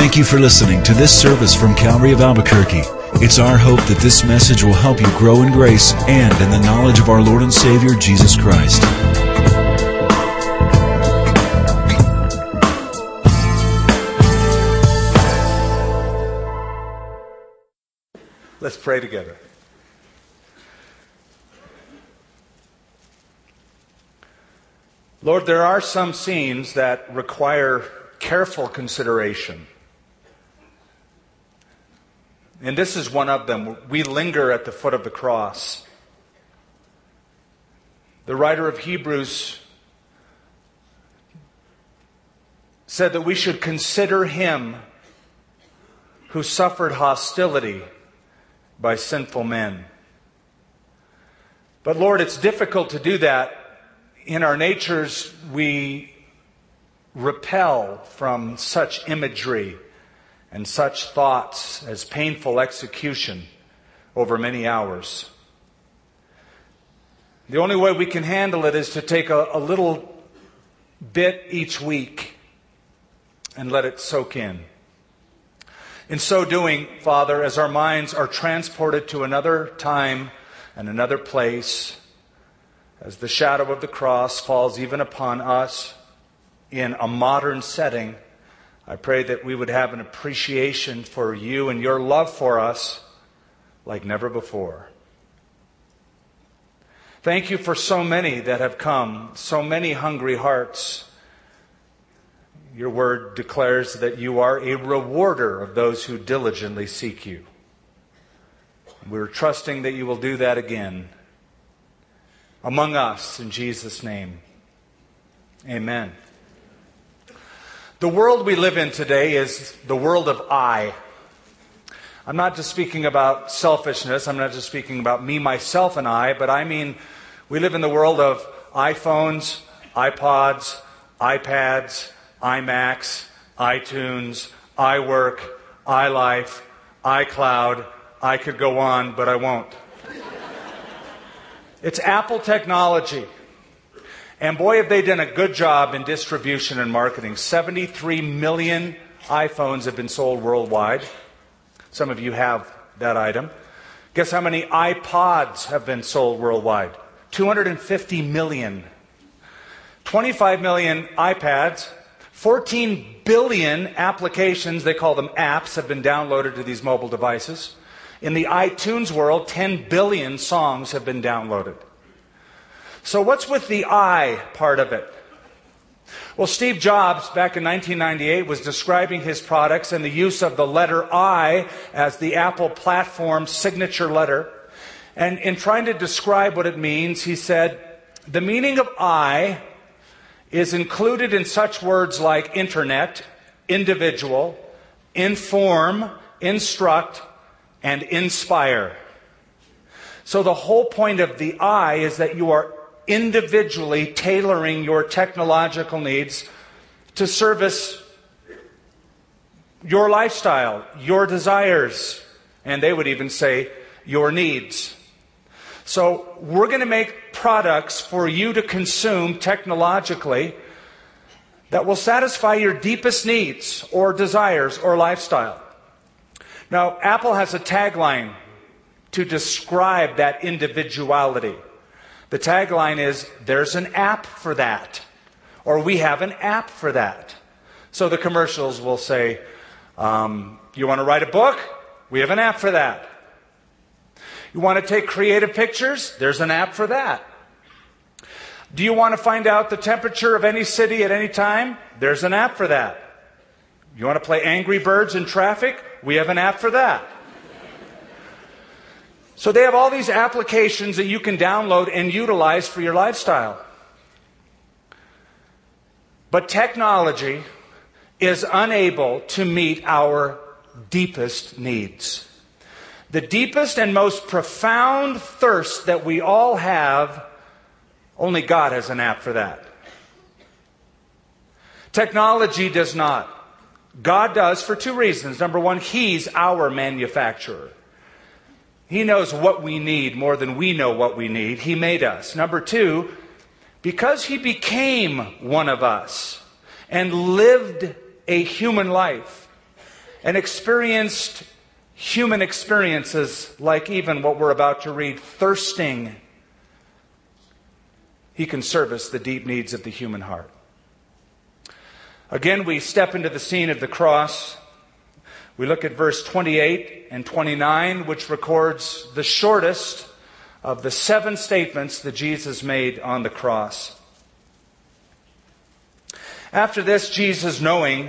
Thank you for listening to this service from Calvary of Albuquerque. It's our hope that this message will help you grow in grace and in the knowledge of our Lord and Savior, Jesus Christ. Let's pray together. Lord, there are some scenes that require careful consideration. And this is one of them. We linger at the foot of the cross. The writer of Hebrews said that we should consider him who suffered hostility by sinful men. But Lord, it's difficult to do that. In our natures, we repel from such imagery and such thoughts as painful execution over many hours. The only way we can handle it is to take a, a little bit each week and let it soak in. In so doing, Father, as our minds are transported to another time and another place, as the shadow of the cross falls even upon us in a modern setting, I pray that we would have an appreciation for you and your love for us like never before. Thank you for so many that have come, so many hungry hearts. Your word declares that you are a rewarder of those who diligently seek you. We're trusting that you will do that again among us in Jesus' name. Amen. The world we live in today is the world of I. I'm not just speaking about selfishness. I'm not just speaking about me, myself, and I, but I mean we live in the world of iPhones, iPods, iPads, iMacs, iTunes, iWork, iLife, iCloud. I could go on, but I won't. It's Apple technology. And boy, have they done a good job in distribution and marketing. 73 million iPhones have been sold worldwide. Some of you have that item. Guess how many iPods have been sold worldwide? 250 million. 25 million iPads. 14 billion applications, they call them apps, have been downloaded to these mobile devices. In the iTunes world, 10 billion songs have been downloaded. So, what's with the I part of it? Well, Steve Jobs, back in 1998, was describing his products and the use of the letter I as the Apple platform signature letter. And in trying to describe what it means, he said, the meaning of I is included in such words like internet, individual, inform, instruct, and inspire. So the whole point of the I is that you are individually tailoring your technological needs to service your lifestyle, your desires, and they would even say your needs. So we're going to make products for you to consume technologically that will satisfy your deepest needs or desires or lifestyle. Now, Apple has a tagline to describe that individuality. The tagline is, There's an app for that. Or we have an app for that. So the commercials will say, um, You want to write a book? We have an app for that. You want to take creative pictures? There's an app for that. Do you want to find out the temperature of any city at any time? There's an app for that. You want to play Angry Birds in traffic? We have an app for that. So they have all these applications that you can download and utilize for your lifestyle. But technology is unable to meet our deepest needs. The deepest and most profound thirst that we all have, only God has an app for that. Technology does not. God does for two reasons. Number one, He's our manufacturer. He knows what we need more than we know what we need. He made us. Number two, because He became one of us and lived a human life, and experienced human experiences like even what we're about to read, thirsting, he can service the deep needs of the human heart. Again, we step into the scene of the cross. We look at verse 28 and 29, which records the shortest of the seven statements that Jesus made on the cross. After this, Jesus, knowing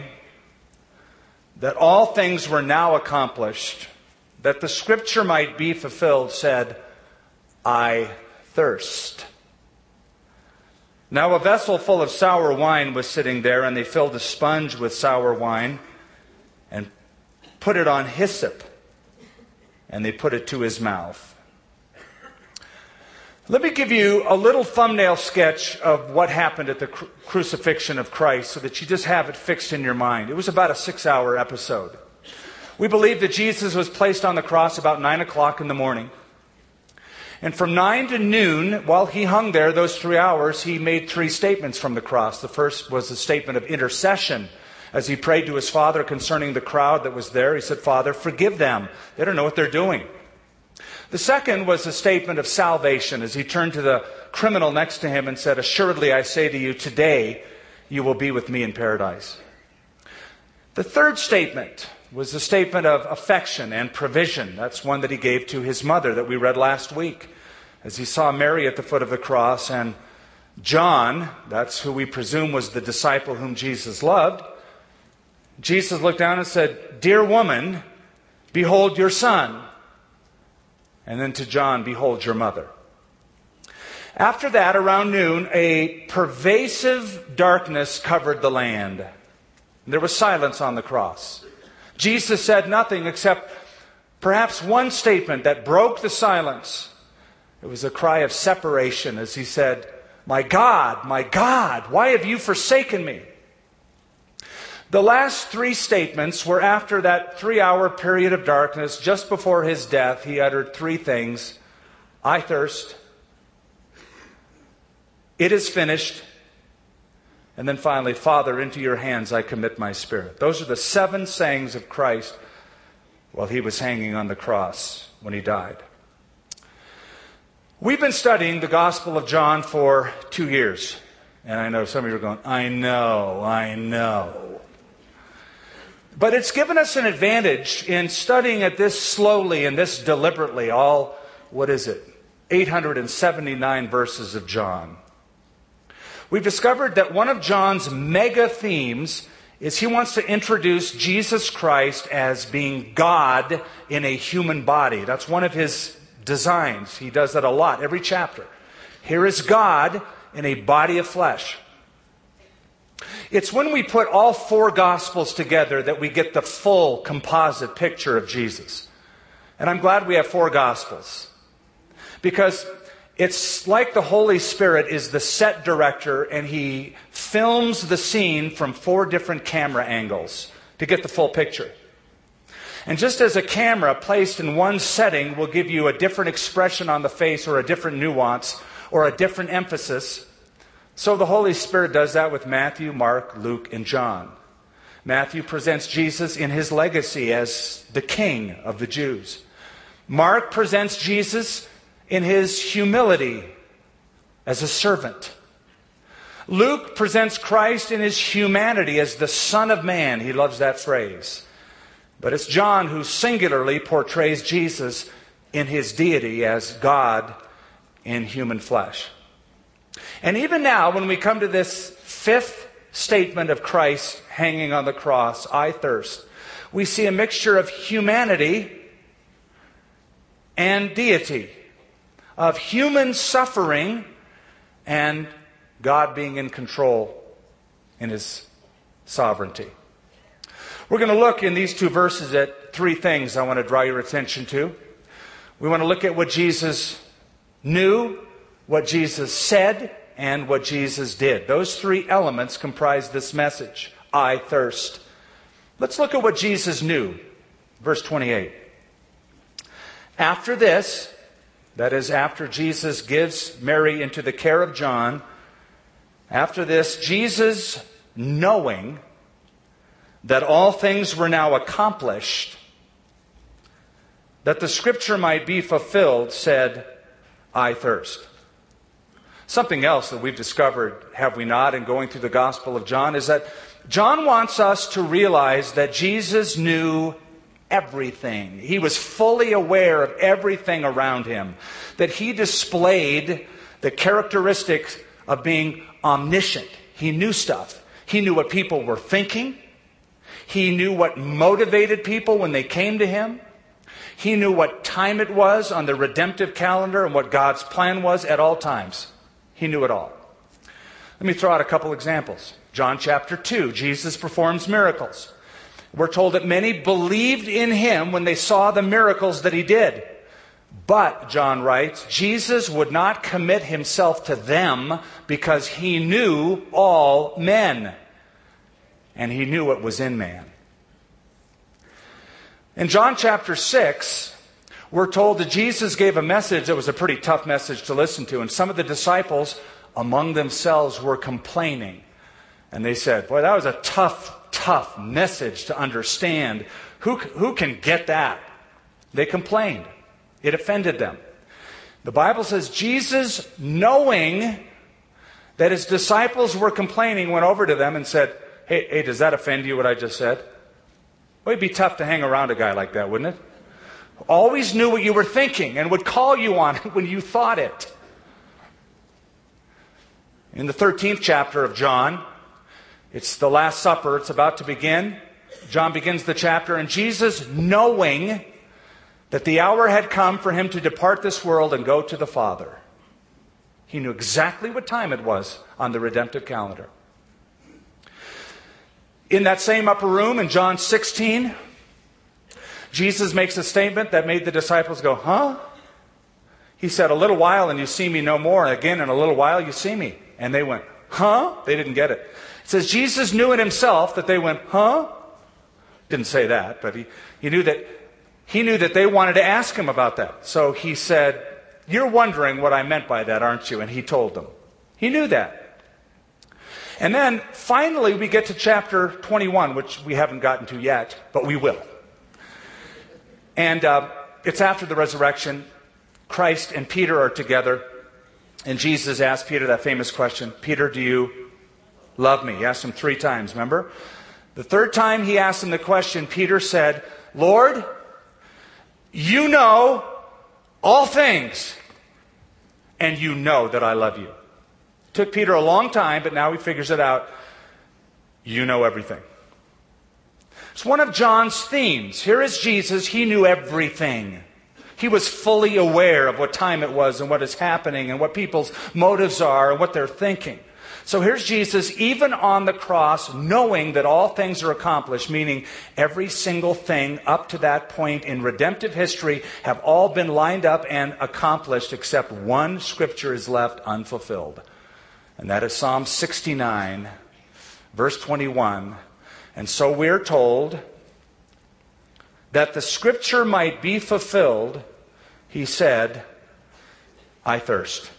that all things were now accomplished, that the scripture might be fulfilled, said, I thirst. Now a vessel full of sour wine was sitting there, and they filled a sponge with sour wine put it on hyssop, and they put it to his mouth. Let me give you a little thumbnail sketch of what happened at the cru- crucifixion of Christ so that you just have it fixed in your mind. It was about a six hour episode. We believe that Jesus was placed on the cross about 9 o'clock in the morning. And from 9 to noon, while he hung there, those three hours, he made three statements from the cross. The first was a statement of intercession as he prayed to his Father concerning the crowd that was there. He said, Father, forgive them. They don't know what they're doing. The second was a statement of salvation as he turned to the criminal next to him and said, Assuredly, I say to you, today you will be with me in paradise. The third statement was a statement of affection and provision. That's one that he gave to his mother that we read last week as he saw Mary at the foot of the cross and John, that's who we presume was the disciple whom Jesus loved. Jesus looked down and said, Dear woman, behold your son. And then to John, Behold your mother. After that, around noon, a pervasive darkness covered the land. There was silence on the cross. Jesus said nothing except perhaps one statement that broke the silence. It was a cry of separation as he said, My God, my God, why have you forsaken me? The last three statements were after that three hour period of darkness, just before his death, he uttered three things I thirst, it is finished, and then finally, Father, into your hands I commit my spirit. Those are the seven sayings of Christ while he was hanging on the cross when he died. We've been studying the Gospel of John for two years. And I know some of you are going, I know, I know. But it's given us an advantage in studying it this slowly and this deliberately, all, what is it, 879 verses of John. We've discovered that one of John's mega themes is he wants to introduce Jesus Christ as being God in a human body. That's one of his designs. He does that a lot, every chapter. Here is God in a body of flesh. It's when we put all four Gospels together that we get the full composite picture of Jesus. And I'm glad we have four Gospels. Because it's like the Holy Spirit is the set director and he films the scene from four different camera angles to get the full picture. And just as a camera placed in one setting will give you a different expression on the face or a different nuance or a different emphasis, so the Holy Spirit does that with Matthew, Mark, Luke, and John. Matthew presents Jesus in his legacy as the king of the Jews. Mark presents Jesus in his humility as a servant. Luke presents Christ in his humanity as the Son of Man. He loves that phrase. But it's John who singularly portrays Jesus in his deity as God in human flesh. And even now, when we come to this fifth statement of Christ hanging on the cross, I thirst, we see a mixture of humanity and deity, of human suffering and God being in control in his sovereignty. We're going to look in these two verses at three things I want to draw your attention to. We want to look at what Jesus knew, what Jesus said, and what Jesus did. Those three elements comprise this message I thirst. Let's look at what Jesus knew. Verse 28. After this, that is, after Jesus gives Mary into the care of John, after this, Jesus, knowing that all things were now accomplished, that the scripture might be fulfilled, said, I thirst. Something else that we've discovered, have we not, in going through the Gospel of John, is that John wants us to realize that Jesus knew everything. He was fully aware of everything around him, that he displayed the characteristics of being omniscient. He knew stuff. He knew what people were thinking. He knew what motivated people when they came to him. He knew what time it was on the redemptive calendar and what God's plan was at all times. He knew it all. Let me throw out a couple examples. John chapter 2, Jesus performs miracles. We're told that many believed in him when they saw the miracles that he did. But, John writes, Jesus would not commit himself to them because he knew all men. And he knew what was in man. In John chapter 6, we're told that Jesus gave a message that was a pretty tough message to listen to. And some of the disciples among themselves were complaining. And they said, Boy, that was a tough, tough message to understand. Who, who can get that? They complained. It offended them. The Bible says Jesus, knowing that his disciples were complaining, went over to them and said, Hey, hey, does that offend you what I just said? Well, it'd be tough to hang around a guy like that, wouldn't it? Always knew what you were thinking and would call you on it when you thought it. In the 13th chapter of John, it's the Last Supper, it's about to begin. John begins the chapter, and Jesus, knowing that the hour had come for him to depart this world and go to the Father, he knew exactly what time it was on the redemptive calendar. In that same upper room in John 16, Jesus makes a statement that made the disciples go, Huh? He said, A little while and you see me no more. And again, in a little while you see me. And they went, Huh? They didn't get it. It says Jesus knew in himself that they went, huh? Didn't say that, but he, he knew that he knew that they wanted to ask him about that. So he said, You're wondering what I meant by that, aren't you? And he told them. He knew that. And then finally we get to chapter 21, which we haven't gotten to yet, but we will. And uh, it's after the resurrection. Christ and Peter are together. And Jesus asked Peter that famous question Peter, do you love me? He asked him three times, remember? The third time he asked him the question, Peter said, Lord, you know all things, and you know that I love you. It took Peter a long time, but now he figures it out. You know everything. It's one of John's themes. Here is Jesus, he knew everything. He was fully aware of what time it was and what is happening and what people's motives are and what they're thinking. So here's Jesus, even on the cross, knowing that all things are accomplished, meaning every single thing up to that point in redemptive history have all been lined up and accomplished, except one scripture is left unfulfilled. And that is Psalm 69, verse 21. And so we're told that the scripture might be fulfilled, he said, I thirst.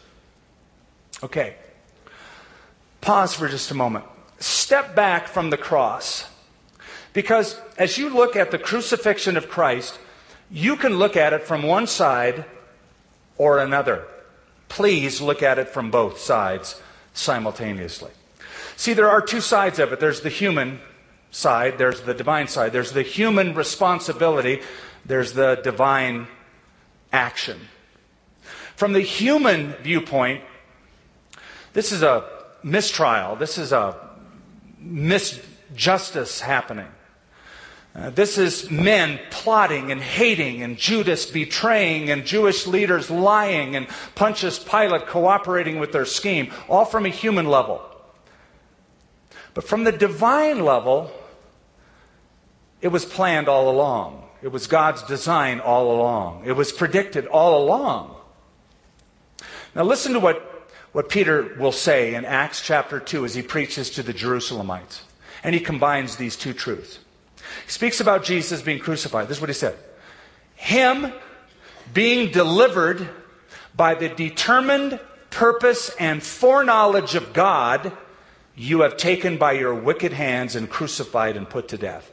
Okay. Pause for just a moment. Step back from the cross. Because as you look at the crucifixion of Christ, you can look at it from one side or another. Please look at it from both sides simultaneously. See, there are two sides of it. There's the human side, there's the divine side. There's the human responsibility, there's the divine action. From the human viewpoint, this is a mistrial. This is a misjustice happening. Uh, this is men plotting and hating, and Judas betraying, and Jewish leaders lying, and Pontius Pilate cooperating with their scheme, all from a human level. But from the divine level, it was planned all along. It was God's design all along. It was predicted all along. Now, listen to what what Peter will say in Acts chapter 2 as he preaches to the Jerusalemites. And he combines these two truths. He speaks about Jesus being crucified. This is what he said Him being delivered by the determined purpose and foreknowledge of God you have taken by your wicked hands and crucified and put to death.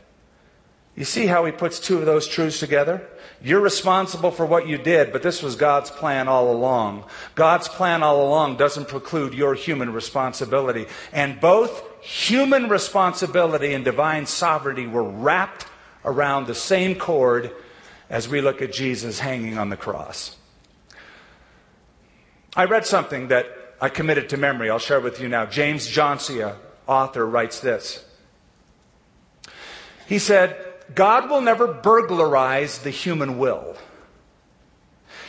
You see how he puts two of those truths together? You're responsible for what you did, but this was God's plan all along. God's plan all along doesn't preclude your human responsibility. And both human responsibility and divine sovereignty were wrapped around the same cord as we look at Jesus hanging on the cross. I read something that I committed to memory. I'll share with you now. James Jauncey, author, writes this. He said, God will never burglarize the human will.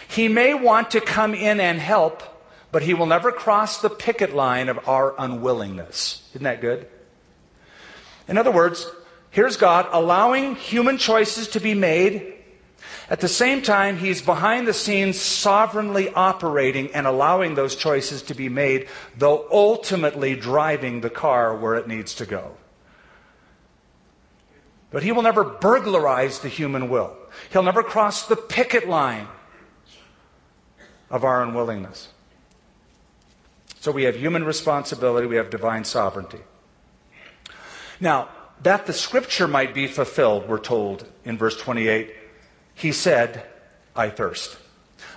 He may want to come in and help, but he will never cross the picket line of our unwillingness. Isn't that good? In other words, here's God allowing human choices to be made. At the same time, he's behind the scenes sovereignly operating and allowing those choices to be made, though ultimately driving the car where it needs to go. But he will never burglarize the human will. He'll never cross the picket line of our unwillingness. So we have human responsibility, we have divine sovereignty. Now, that the scripture might be fulfilled, we're told in verse 28, he said, I thirst.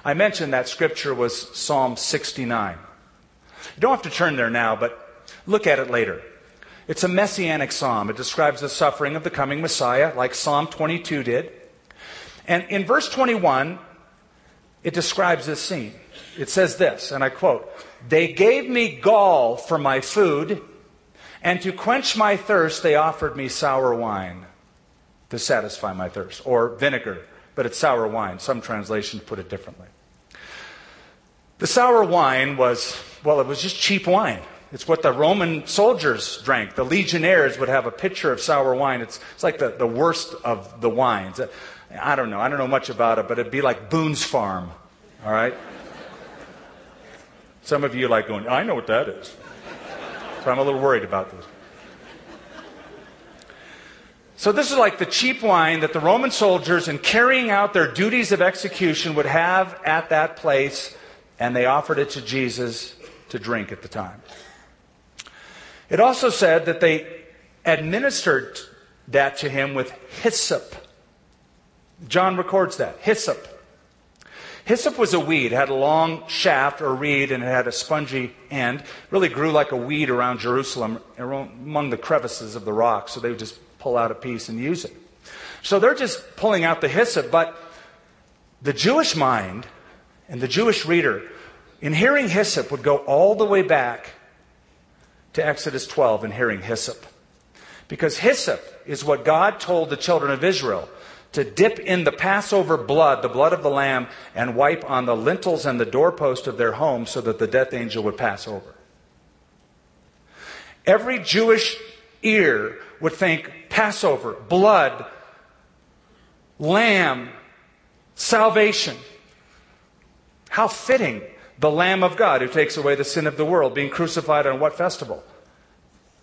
I mentioned that scripture was Psalm 69. You don't have to turn there now, but look at it later. It's a messianic psalm. It describes the suffering of the coming Messiah, like Psalm 22 did. And in verse 21, it describes this scene. It says this, and I quote They gave me gall for my food, and to quench my thirst, they offered me sour wine to satisfy my thirst, or vinegar, but it's sour wine. Some translations put it differently. The sour wine was, well, it was just cheap wine. It's what the Roman soldiers drank. The legionnaires would have a pitcher of sour wine. It's, it's like the, the worst of the wines. I don't know. I don't know much about it, but it'd be like Boone's Farm. All right? Some of you like going, I know what that is. So I'm a little worried about this. So this is like the cheap wine that the Roman soldiers, in carrying out their duties of execution, would have at that place, and they offered it to Jesus to drink at the time. It also said that they administered that to him with hyssop. John records that. Hyssop. Hyssop was a weed, had a long shaft or reed, and it had a spongy end. It really grew like a weed around Jerusalem, among the crevices of the rock, so they would just pull out a piece and use it. So they're just pulling out the hyssop, but the Jewish mind and the Jewish reader, in hearing hyssop, would go all the way back to Exodus 12 and hearing hyssop. Because hyssop is what God told the children of Israel to dip in the Passover blood, the blood of the lamb, and wipe on the lintels and the doorpost of their home so that the death angel would pass over. Every Jewish ear would think Passover, blood, lamb, salvation. How fitting the Lamb of God who takes away the sin of the world, being crucified on what festival?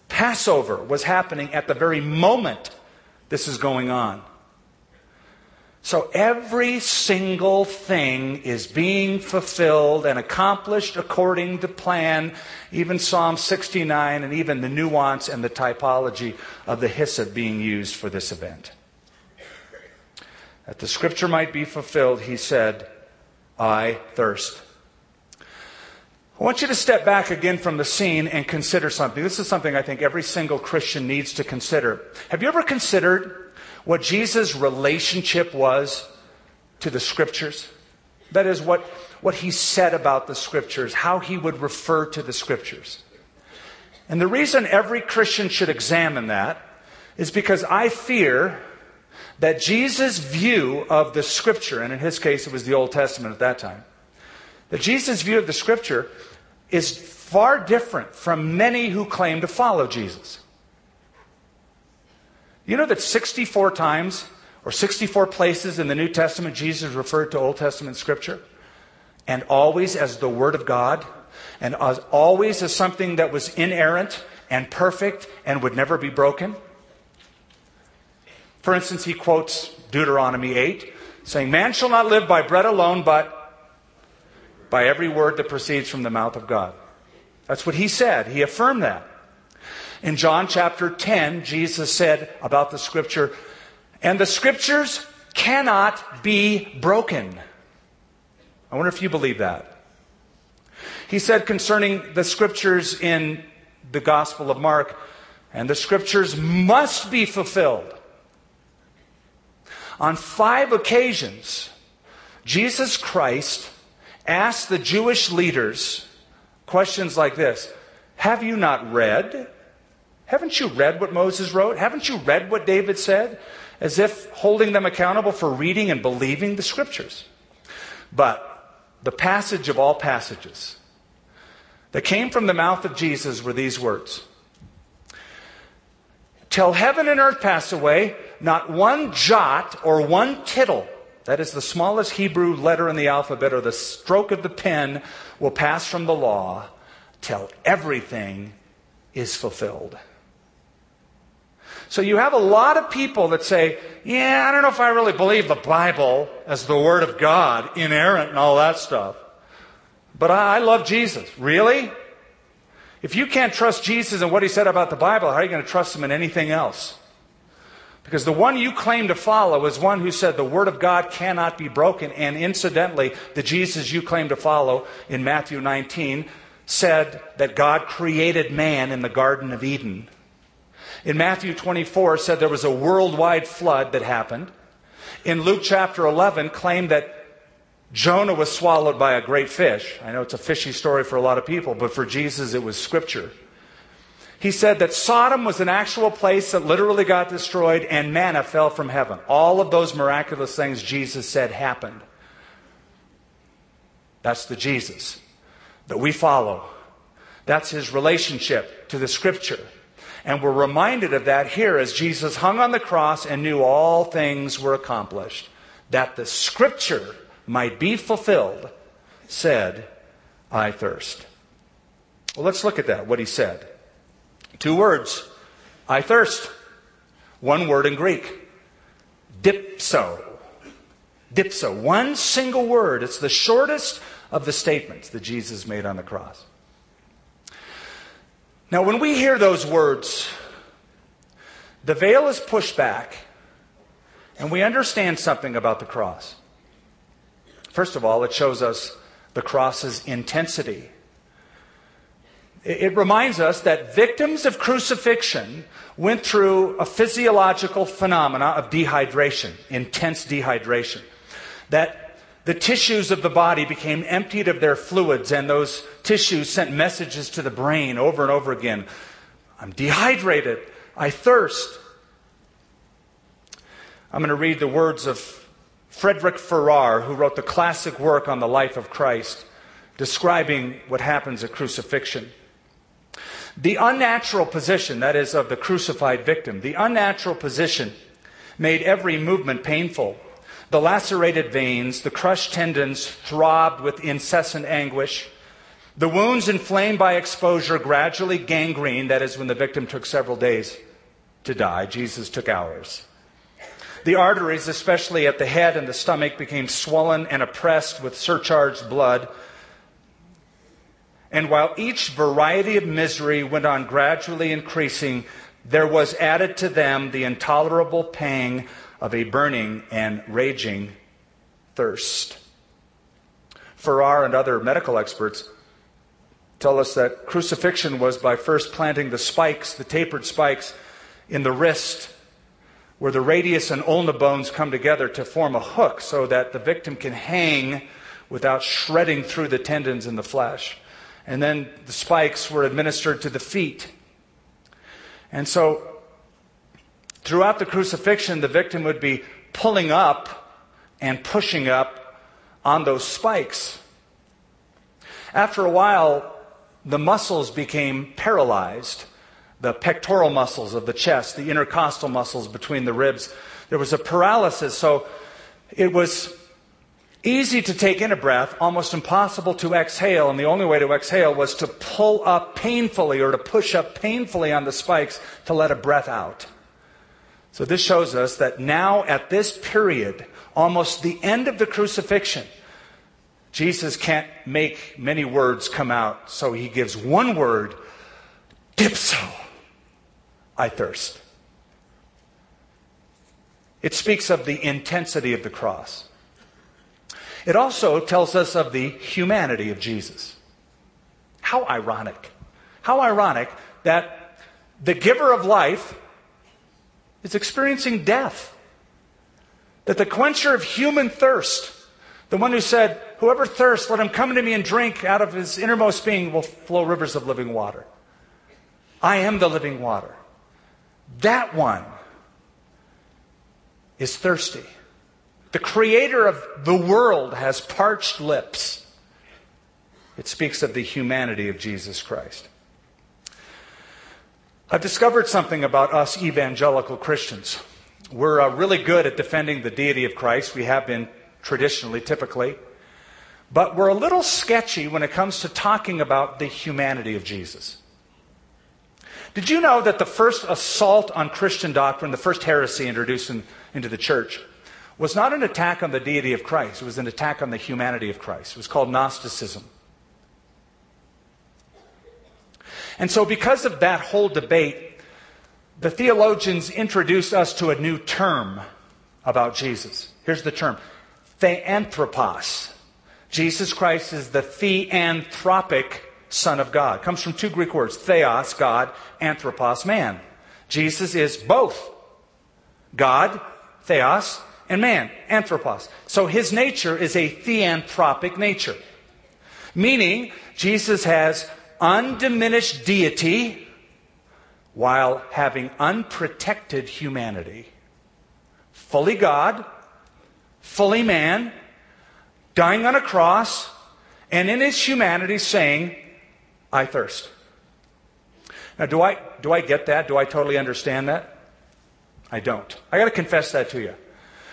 Passover was happening at the very moment this is going on. So every single thing is being fulfilled and accomplished according to plan, even Psalm 69 and even the nuance and the typology of the hyssop being used for this event. That the scripture might be fulfilled, he said, I thirst. I want you to step back again from the scene and consider something. This is something I think every single Christian needs to consider. Have you ever considered what Jesus' relationship was to the scriptures? That is, what, what he said about the scriptures, how he would refer to the scriptures. And the reason every Christian should examine that is because I fear that Jesus' view of the scripture, and in his case it was the Old Testament at that time, that Jesus' view of the scripture is far different from many who claim to follow Jesus. You know that 64 times or 64 places in the New Testament Jesus referred to Old Testament scripture? And always as the Word of God, and as always as something that was inerrant and perfect and would never be broken? For instance, he quotes Deuteronomy 8, saying, Man shall not live by bread alone, but by every word that proceeds from the mouth of God. That's what he said. He affirmed that. In John chapter 10, Jesus said about the scripture, and the scriptures cannot be broken. I wonder if you believe that. He said concerning the scriptures in the Gospel of Mark, and the scriptures must be fulfilled. On five occasions, Jesus Christ asked the Jewish leaders questions like this Have you not read? Haven't you read what Moses wrote? Haven't you read what David said? As if holding them accountable for reading and believing the scriptures. But the passage of all passages that came from the mouth of Jesus were these words Till heaven and earth pass away, not one jot or one tittle, that is the smallest Hebrew letter in the alphabet or the stroke of the pen, will pass from the law till everything is fulfilled. So you have a lot of people that say, yeah, I don't know if I really believe the Bible as the Word of God, inerrant and all that stuff. But I, love Jesus. Really? If you can't trust Jesus and what he said about the Bible, how are you going to trust him in anything else? Because the one you claim to follow is one who said the Word of God cannot be broken. And incidentally, the Jesus you claim to follow in Matthew 19 said that God created man in the Garden of Eden in Matthew 24 said there was a worldwide flood that happened. In Luke chapter 11 claimed that Jonah was swallowed by a great fish. I know it's a fishy story for a lot of people, but for Jesus it was scripture. He said that Sodom was an actual place that literally got destroyed and manna fell from heaven. All of those miraculous things Jesus said happened. That's the Jesus that we follow. That's his relationship to the scripture. And we're reminded of that here as Jesus hung on the cross and knew all things were accomplished, that the scripture might be fulfilled, said, I thirst. Well, let's look at that, what he said. Two words I thirst. One word in Greek dipso. Dipso. One single word. It's the shortest of the statements that Jesus made on the cross. Now, when we hear those words, the veil is pushed back, and we understand something about the cross. First of all, it shows us the cross's intensity. It reminds us that victims of crucifixion went through a physiological phenomena of dehydration, intense dehydration. That the tissues of the body became emptied of their fluids, and those tissues sent messages to the brain over and over again I'm dehydrated. I thirst. I'm going to read the words of Frederick Farrar, who wrote the classic work on the life of Christ, describing what happens at crucifixion. The unnatural position, that is, of the crucified victim, the unnatural position made every movement painful. The lacerated veins, the crushed tendons throbbed with incessant anguish. The wounds inflamed by exposure gradually gangrened, that is, when the victim took several days to die. Jesus took hours. The arteries, especially at the head and the stomach, became swollen and oppressed with surcharged blood. And while each variety of misery went on gradually increasing, there was added to them the intolerable pang of a burning and raging thirst. Farrar and other medical experts tell us that crucifixion was by first planting the spikes, the tapered spikes, in the wrist, where the radius and ulna bones come together to form a hook so that the victim can hang without shredding through the tendons and the flesh. And then the spikes were administered to the feet. And so Throughout the crucifixion, the victim would be pulling up and pushing up on those spikes. After a while, the muscles became paralyzed the pectoral muscles of the chest, the intercostal muscles between the ribs. There was a paralysis, so it was easy to take in a breath, almost impossible to exhale, and the only way to exhale was to pull up painfully or to push up painfully on the spikes to let a breath out. So this shows us that now at this period, almost the end of the crucifixion, Jesus can't make many words come out. So he gives one word, dipso. I thirst. It speaks of the intensity of the cross. It also tells us of the humanity of Jesus. How ironic. How ironic that the giver of life is experiencing death. That the quencher of human thirst, the one who said, Whoever thirsts, let him come to me and drink, out of his innermost being will flow rivers of living water. I am the living water. That one is thirsty. The creator of the world has parched lips. It speaks of the humanity of Jesus Christ. I've discovered something about us evangelical Christians. We're uh, really good at defending the deity of Christ. We have been traditionally, typically. But we're a little sketchy when it comes to talking about the humanity of Jesus. Did you know that the first assault on Christian doctrine, the first heresy introduced in, into the church, was not an attack on the deity of Christ, it was an attack on the humanity of Christ. It was called Gnosticism. And so, because of that whole debate, the theologians introduced us to a new term about Jesus. Here's the term theanthropos. Jesus Christ is the theanthropic Son of God. It comes from two Greek words theos, God, anthropos, man. Jesus is both God, theos, and man, anthropos. So his nature is a theanthropic nature, meaning Jesus has undiminished deity while having unprotected humanity. Fully God, fully man, dying on a cross, and in his humanity saying, I thirst. Now, do I, do I get that? Do I totally understand that? I don't. I got to confess that to you.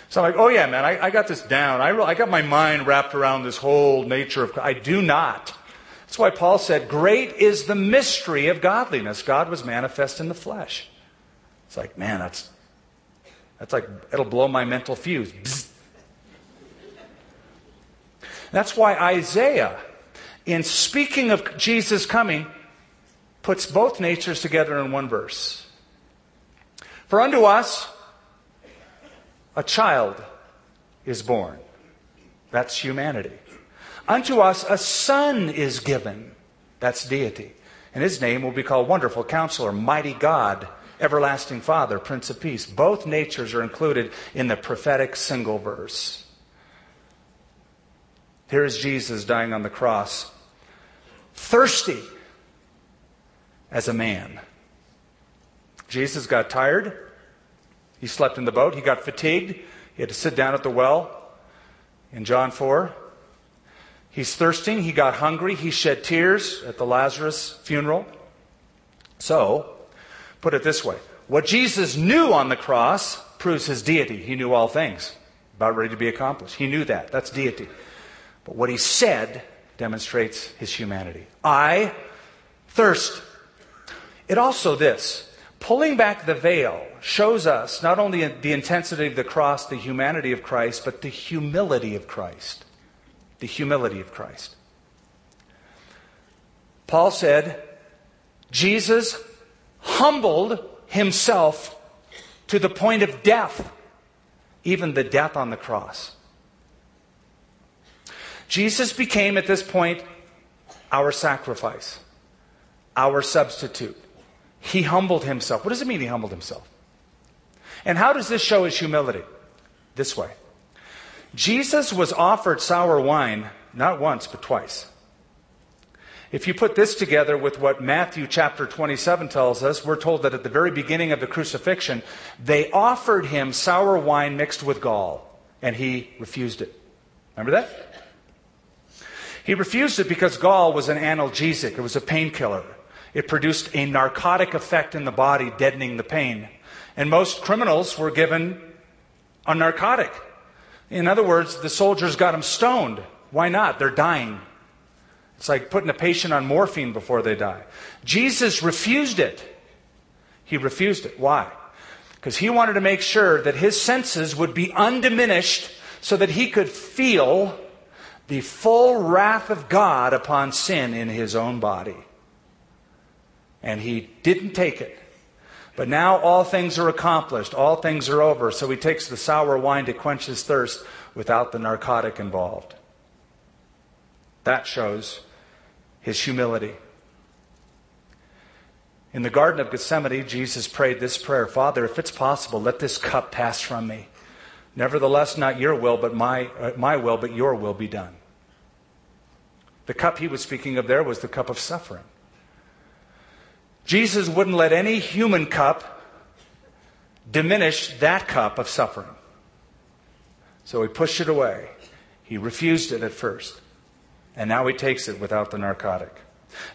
So I'm like, oh yeah, man, I, I got this down. I, I got my mind wrapped around this whole nature of. I do not. That's why Paul said, Great is the mystery of godliness. God was manifest in the flesh. It's like, man, that's, that's like, it'll blow my mental fuse. That's why Isaiah, in speaking of Jesus coming, puts both natures together in one verse. For unto us, a child is born. That's humanity. Unto us a son is given. That's deity. And his name will be called Wonderful Counselor, Mighty God, Everlasting Father, Prince of Peace. Both natures are included in the prophetic single verse. Here is Jesus dying on the cross, thirsty as a man. Jesus got tired. He slept in the boat. He got fatigued. He had to sit down at the well in John 4. He's thirsting. He got hungry. He shed tears at the Lazarus funeral. So, put it this way what Jesus knew on the cross proves his deity. He knew all things, about ready to be accomplished. He knew that. That's deity. But what he said demonstrates his humanity. I thirst. It also this Pulling back the veil shows us not only the intensity of the cross, the humanity of Christ, but the humility of Christ. The humility of Christ. Paul said, Jesus humbled himself to the point of death, even the death on the cross. Jesus became at this point our sacrifice, our substitute. He humbled himself. What does it mean he humbled himself? And how does this show his humility? This way Jesus was offered sour wine not once, but twice. If you put this together with what Matthew chapter 27 tells us, we're told that at the very beginning of the crucifixion, they offered him sour wine mixed with gall, and he refused it. Remember that? He refused it because gall was an analgesic, it was a painkiller. It produced a narcotic effect in the body, deadening the pain. And most criminals were given a narcotic. In other words, the soldiers got them stoned. Why not? They're dying. It's like putting a patient on morphine before they die. Jesus refused it. He refused it. Why? Because he wanted to make sure that his senses would be undiminished so that he could feel the full wrath of God upon sin in his own body and he didn't take it. But now all things are accomplished, all things are over. So he takes the sour wine to quench his thirst without the narcotic involved. That shows his humility. In the Garden of Gethsemane, Jesus prayed this prayer Father, if it's possible, let this cup pass from me. Nevertheless, not your will, but my, uh, my will, but your will be done. The cup he was speaking of there was the cup of suffering. Jesus wouldn't let any human cup diminish that cup of suffering. So he pushed it away. He refused it at first. And now he takes it without the narcotic.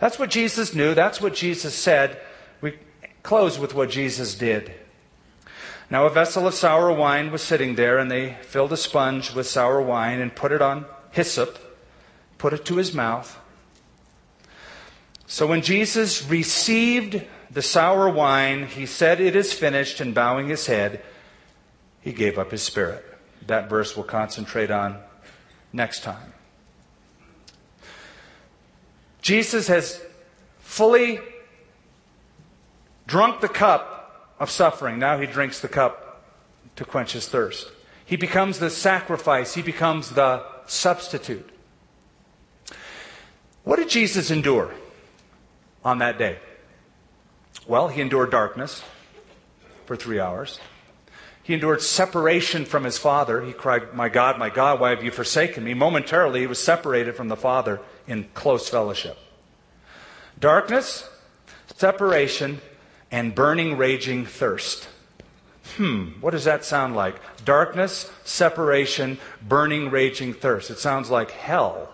That's what Jesus knew. That's what Jesus said. We close with what Jesus did. Now, a vessel of sour wine was sitting there, and they filled a sponge with sour wine and put it on hyssop, put it to his mouth. So when Jesus received the sour wine, he said, It is finished, and bowing his head, he gave up his spirit. That verse we'll concentrate on next time. Jesus has fully drunk the cup of suffering. Now he drinks the cup to quench his thirst. He becomes the sacrifice, he becomes the substitute. What did Jesus endure on that day? Well, he endured darkness for three hours. He endured separation from his Father. He cried, My God, my God, why have you forsaken me? Momentarily, he was separated from the Father in close fellowship. Darkness, separation, and burning, raging thirst. Hmm, what does that sound like? Darkness, separation, burning, raging thirst. It sounds like hell.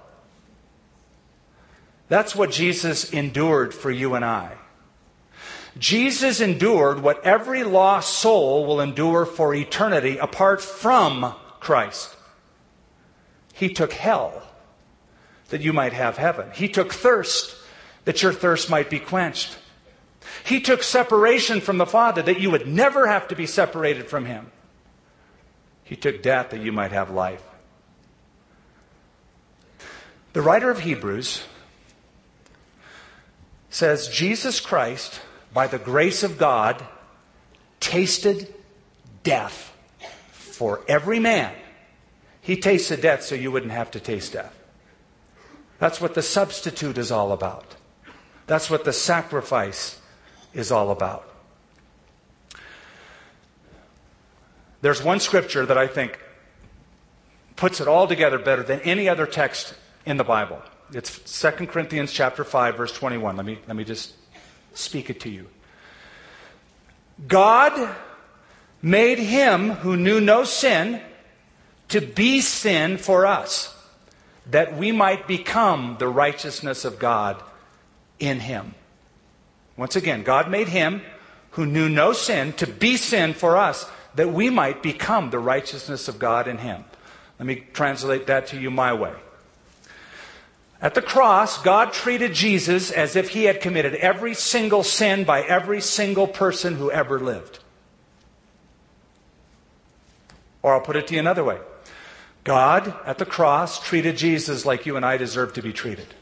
That's what Jesus endured for you and I. Jesus endured what every lost soul will endure for eternity apart from Christ. He took hell that you might have heaven. He took thirst that your thirst might be quenched. He took separation from the Father that you would never have to be separated from Him. He took death that you might have life. The writer of Hebrews says Jesus Christ, by the grace of God, tasted death for every man. He tasted death so you wouldn't have to taste death. That's what the substitute is all about. That's what the sacrifice is all about. There's one scripture that I think puts it all together better than any other text in the Bible. It's 2 Corinthians chapter 5 verse 21. Let me let me just speak it to you. God made him who knew no sin to be sin for us that we might become the righteousness of God in him. Once again, God made him who knew no sin to be sin for us that we might become the righteousness of God in him. Let me translate that to you my way. At the cross, God treated Jesus as if he had committed every single sin by every single person who ever lived. Or I'll put it to you another way God, at the cross, treated Jesus like you and I deserve to be treated.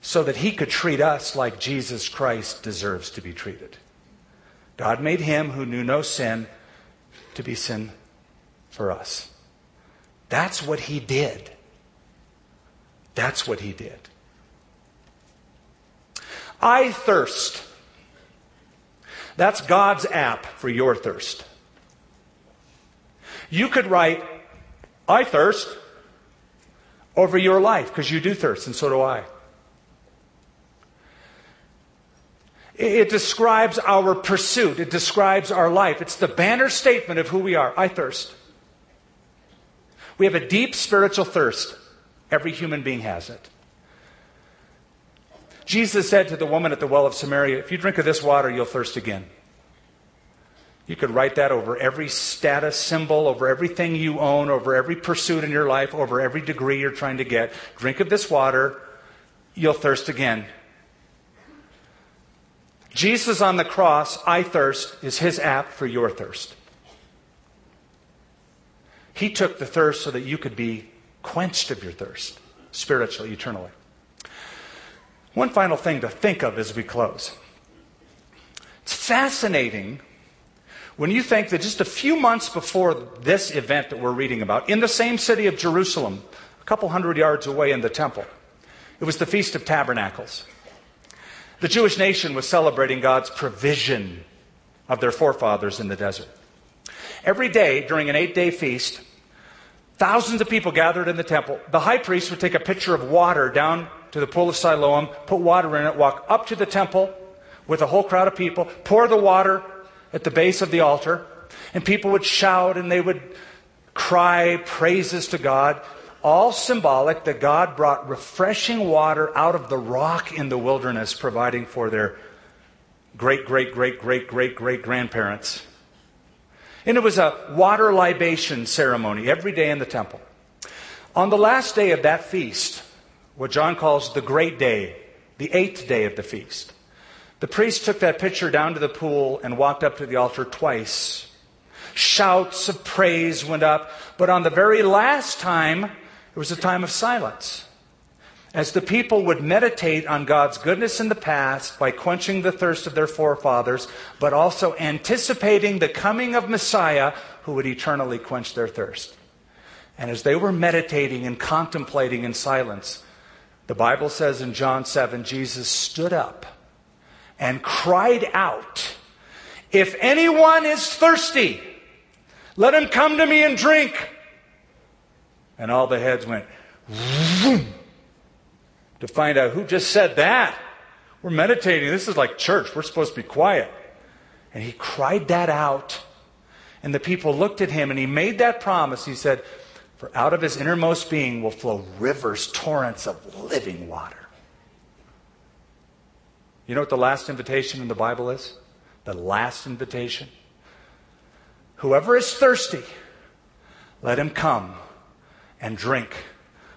So that he could treat us like Jesus Christ deserves to be treated. God made him who knew no sin to be sin for us. That's what he did. That's what he did. I thirst. That's God's app for your thirst. You could write, I thirst over your life because you do thirst, and so do I. It describes our pursuit. It describes our life. It's the banner statement of who we are. I thirst. We have a deep spiritual thirst. Every human being has it. Jesus said to the woman at the well of Samaria, If you drink of this water, you'll thirst again. You could write that over every status symbol, over everything you own, over every pursuit in your life, over every degree you're trying to get. Drink of this water, you'll thirst again. Jesus on the cross, I thirst, is his app for your thirst. He took the thirst so that you could be quenched of your thirst, spiritually, eternally. One final thing to think of as we close. It's fascinating when you think that just a few months before this event that we're reading about, in the same city of Jerusalem, a couple hundred yards away in the temple, it was the Feast of Tabernacles. The Jewish nation was celebrating God's provision of their forefathers in the desert. Every day during an eight day feast, thousands of people gathered in the temple. The high priest would take a pitcher of water down to the pool of Siloam, put water in it, walk up to the temple with a whole crowd of people, pour the water at the base of the altar, and people would shout and they would cry praises to God, all symbolic that God brought refreshing water out of the rock in the wilderness, providing for their great, great, great, great, great, great grandparents. And it was a water libation ceremony every day in the temple. On the last day of that feast, what John calls the great day, the eighth day of the feast, the priest took that pitcher down to the pool and walked up to the altar twice. Shouts of praise went up, but on the very last time, it was a time of silence. As the people would meditate on God's goodness in the past by quenching the thirst of their forefathers, but also anticipating the coming of Messiah who would eternally quench their thirst. And as they were meditating and contemplating in silence, the Bible says in John 7 Jesus stood up and cried out, If anyone is thirsty, let him come to me and drink. And all the heads went, Vroom to find out who just said that. We're meditating. This is like church. We're supposed to be quiet. And he cried that out. And the people looked at him and he made that promise. He said, For out of his innermost being will flow rivers, torrents of living water. You know what the last invitation in the Bible is? The last invitation. Whoever is thirsty, let him come and drink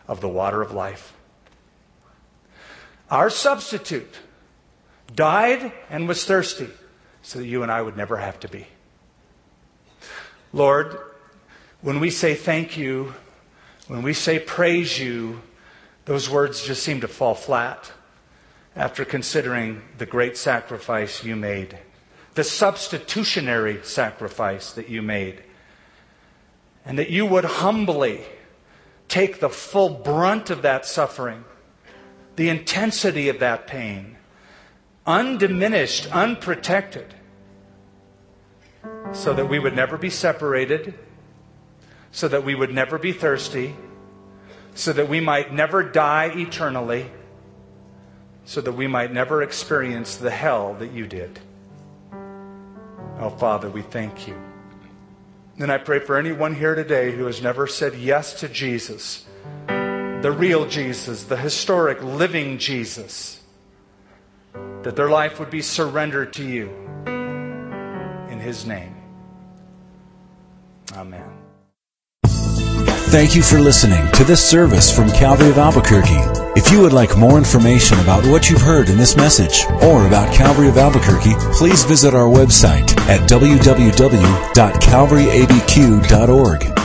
of the water of life. Our substitute died and was thirsty so that you and I would never have to be. Lord, when we say thank you, when we say praise you, those words just seem to fall flat after considering the great sacrifice you made, the substitutionary sacrifice that you made, and that you would humbly take the full brunt of that suffering the intensity of that pain, undiminished, unprotected, so that we would never be separated, so that we would never be thirsty, so that we might never die eternally, so that we might never experience the hell that you did. Oh, Father, we thank you. And I pray for anyone here today who has never said yes to Jesus the real Jesus, the historic living Jesus, that their life would be surrendered to you in His name. Amen. Thank you for listening to this service from Calvary of Albuquerque. If you would like more information about what you've heard in this message or about Calvary of Albuquerque, please visit our website at www.calvaryabq.org.